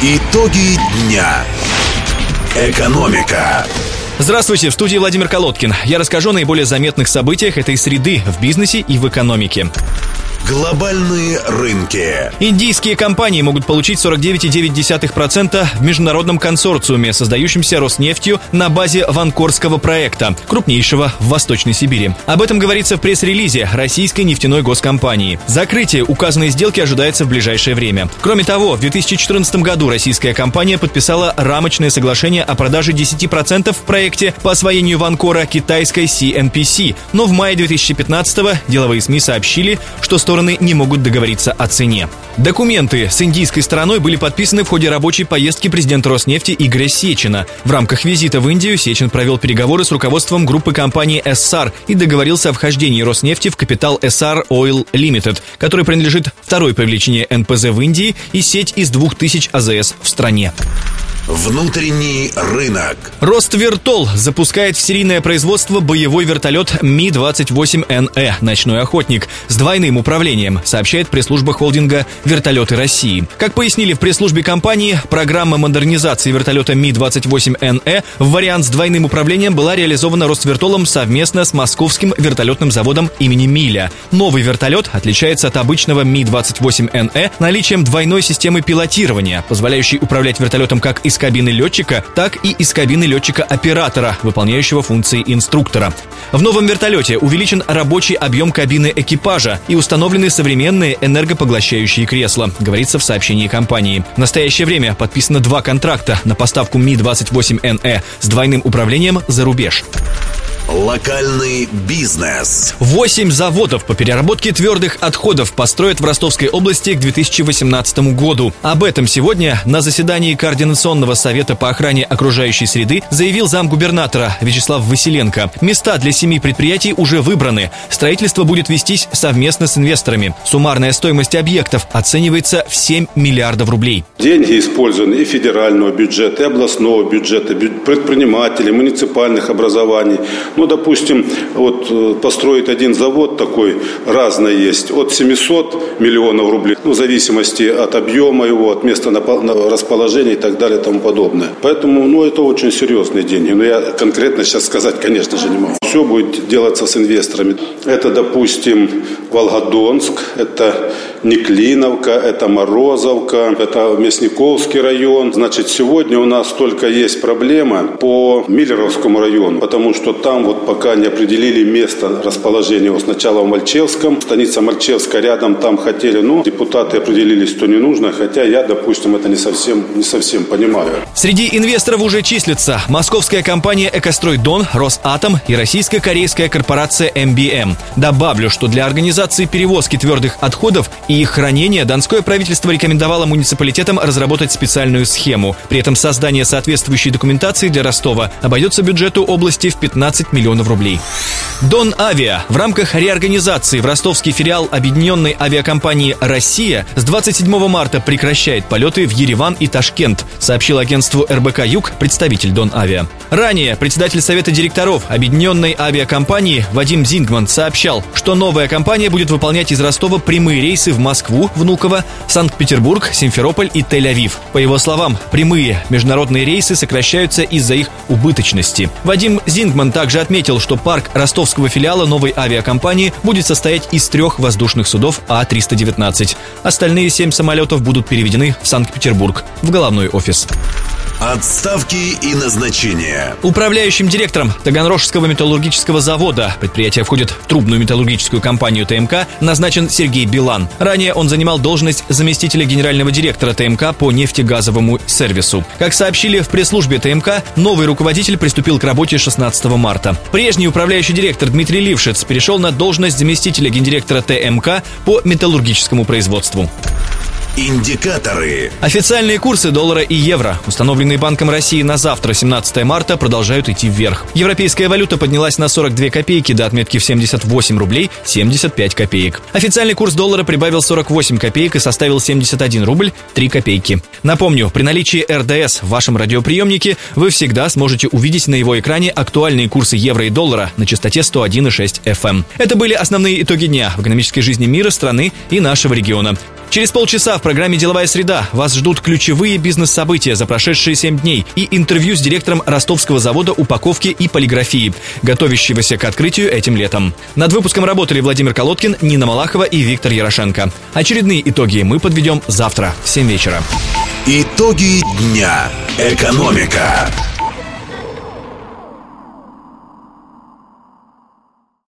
Итоги дня. Экономика. Здравствуйте, в студии Владимир Колодкин. Я расскажу о наиболее заметных событиях этой среды в бизнесе и в экономике. Глобальные рынки. Индийские компании могут получить 49,9% в международном консорциуме, создающемся Роснефтью на базе Ванкорского проекта, крупнейшего в Восточной Сибири. Об этом говорится в пресс-релизе российской нефтяной госкомпании. Закрытие указанной сделки ожидается в ближайшее время. Кроме того, в 2014 году российская компания подписала рамочное соглашение о продаже 10% в проекте по освоению Ванкора китайской CNPC, но в мае 2015 деловые СМИ сообщили, что стороны стороны не могут договориться о цене. Документы с индийской стороной были подписаны в ходе рабочей поездки президента Роснефти Игоря Сечина. В рамках визита в Индию Сечин провел переговоры с руководством группы компании SR и договорился о вхождении Роснефти в капитал SR Oil Limited, который принадлежит второй по величине НПЗ в Индии и сеть из 2000 АЗС в стране. Внутренний рынок. Роствертол запускает в серийное производство боевой вертолет Ми-28НЭ «Ночной охотник» с двойным управлением, сообщает пресс-служба холдинга «Вертолеты России». Как пояснили в пресс-службе компании, программа модернизации вертолета Ми-28НЭ в вариант с двойным управлением была реализована Роствертолом совместно с московским вертолетным заводом имени Миля. Новый вертолет отличается от обычного Ми-28НЭ наличием двойной системы пилотирования, позволяющей управлять вертолетом как из из кабины летчика, так и из кабины летчика-оператора, выполняющего функции инструктора. В новом вертолете увеличен рабочий объем кабины экипажа и установлены современные энергопоглощающие кресла, говорится в сообщении компании. В настоящее время подписано два контракта на поставку Ми-28НЭ с двойным управлением за рубеж. Локальный бизнес. Восемь заводов по переработке твердых отходов построят в Ростовской области к 2018 году. Об этом сегодня на заседании Координационного совета по охране окружающей среды заявил замгубернатора Вячеслав Василенко. Места для семи предприятий уже выбраны. Строительство будет вестись совместно с инвесторами. Суммарная стоимость объектов оценивается в 7 миллиардов рублей. Деньги использованы и федерального бюджета, и областного бюджета, предпринимателей, муниципальных образований. Ну, допустим, вот э, построить один завод такой, разный есть, от 700 миллионов рублей, ну, в зависимости от объема его, от места расположения и так далее и тому подобное. Поэтому, ну, это очень серьезные деньги. Но я конкретно сейчас сказать, конечно же, не могу. Все будет делаться с инвесторами. Это, допустим, Волгодонск, это Неклиновка, это Морозовка, это Мясниковский район. Значит, сегодня у нас только есть проблема по Миллеровскому району, потому что там вот пока не определили место расположения его сначала в Мальчевском, станица Мальчевская рядом, там хотели, но депутаты определились, что не нужно, хотя я, допустим, это не совсем, не совсем понимаю. Среди инвесторов уже числятся московская компания «Экострой Дон», «Росатом» и российско-корейская корпорация «МБМ». Добавлю, что для организации перевозки твердых отходов и их хранения Донское правительство рекомендовало муниципалитетам разработать специальную схему. При этом создание соответствующей документации для Ростова обойдется бюджету области в 15 миллионов рублей. Дон Авиа в рамках реорганизации в ростовский филиал объединенной авиакомпании «Россия» с 27 марта прекращает полеты в Ереван и Ташкент, сообщил агентству РБК «Юг» представитель Дон Авиа. Ранее председатель Совета директоров объединенной авиакомпании Вадим Зингман сообщал, что новая компания будет выполнять из Ростова прямые рейсы в Москву, Внуково, Санкт-Петербург, Симферополь и Тель-Авив. По его словам, прямые международные рейсы сокращаются из-за их убыточности. Вадим Зингман также отметил, что парк ростовского филиала новой авиакомпании будет состоять из трех воздушных судов А-319. Остальные семь самолетов будут переведены в Санкт-Петербург, в головной офис. Отставки и назначения. Управляющим директором Таганрожского металлургического завода, предприятие входит в трубную металлургическую компанию ТМК, назначен Сергей Билан. Ранее он занимал должность заместителя генерального директора ТМК по нефтегазовому сервису. Как сообщили в пресс-службе ТМК, новый руководитель приступил к работе 16 марта. Прежний управляющий директор Дмитрий Лившиц перешел на должность заместителя гендиректора ТМК по металлургическому производству. Индикаторы. Официальные курсы доллара и евро, установленные Банком России на завтра, 17 марта, продолжают идти вверх. Европейская валюта поднялась на 42 копейки до отметки в 78 рублей 75 копеек. Официальный курс доллара прибавил 48 копеек и составил 71 рубль 3 копейки. Напомню, при наличии РДС в вашем радиоприемнике вы всегда сможете увидеть на его экране актуальные курсы евро и доллара на частоте 101,6 FM. Это были основные итоги дня в экономической жизни мира, страны и нашего региона. Через полчаса в программе «Деловая среда» вас ждут ключевые бизнес-события за прошедшие 7 дней и интервью с директором ростовского завода упаковки и полиграфии, готовящегося к открытию этим летом. Над выпуском работали Владимир Колодкин, Нина Малахова и Виктор Ярошенко. Очередные итоги мы подведем завтра в 7 вечера. Итоги дня. Экономика.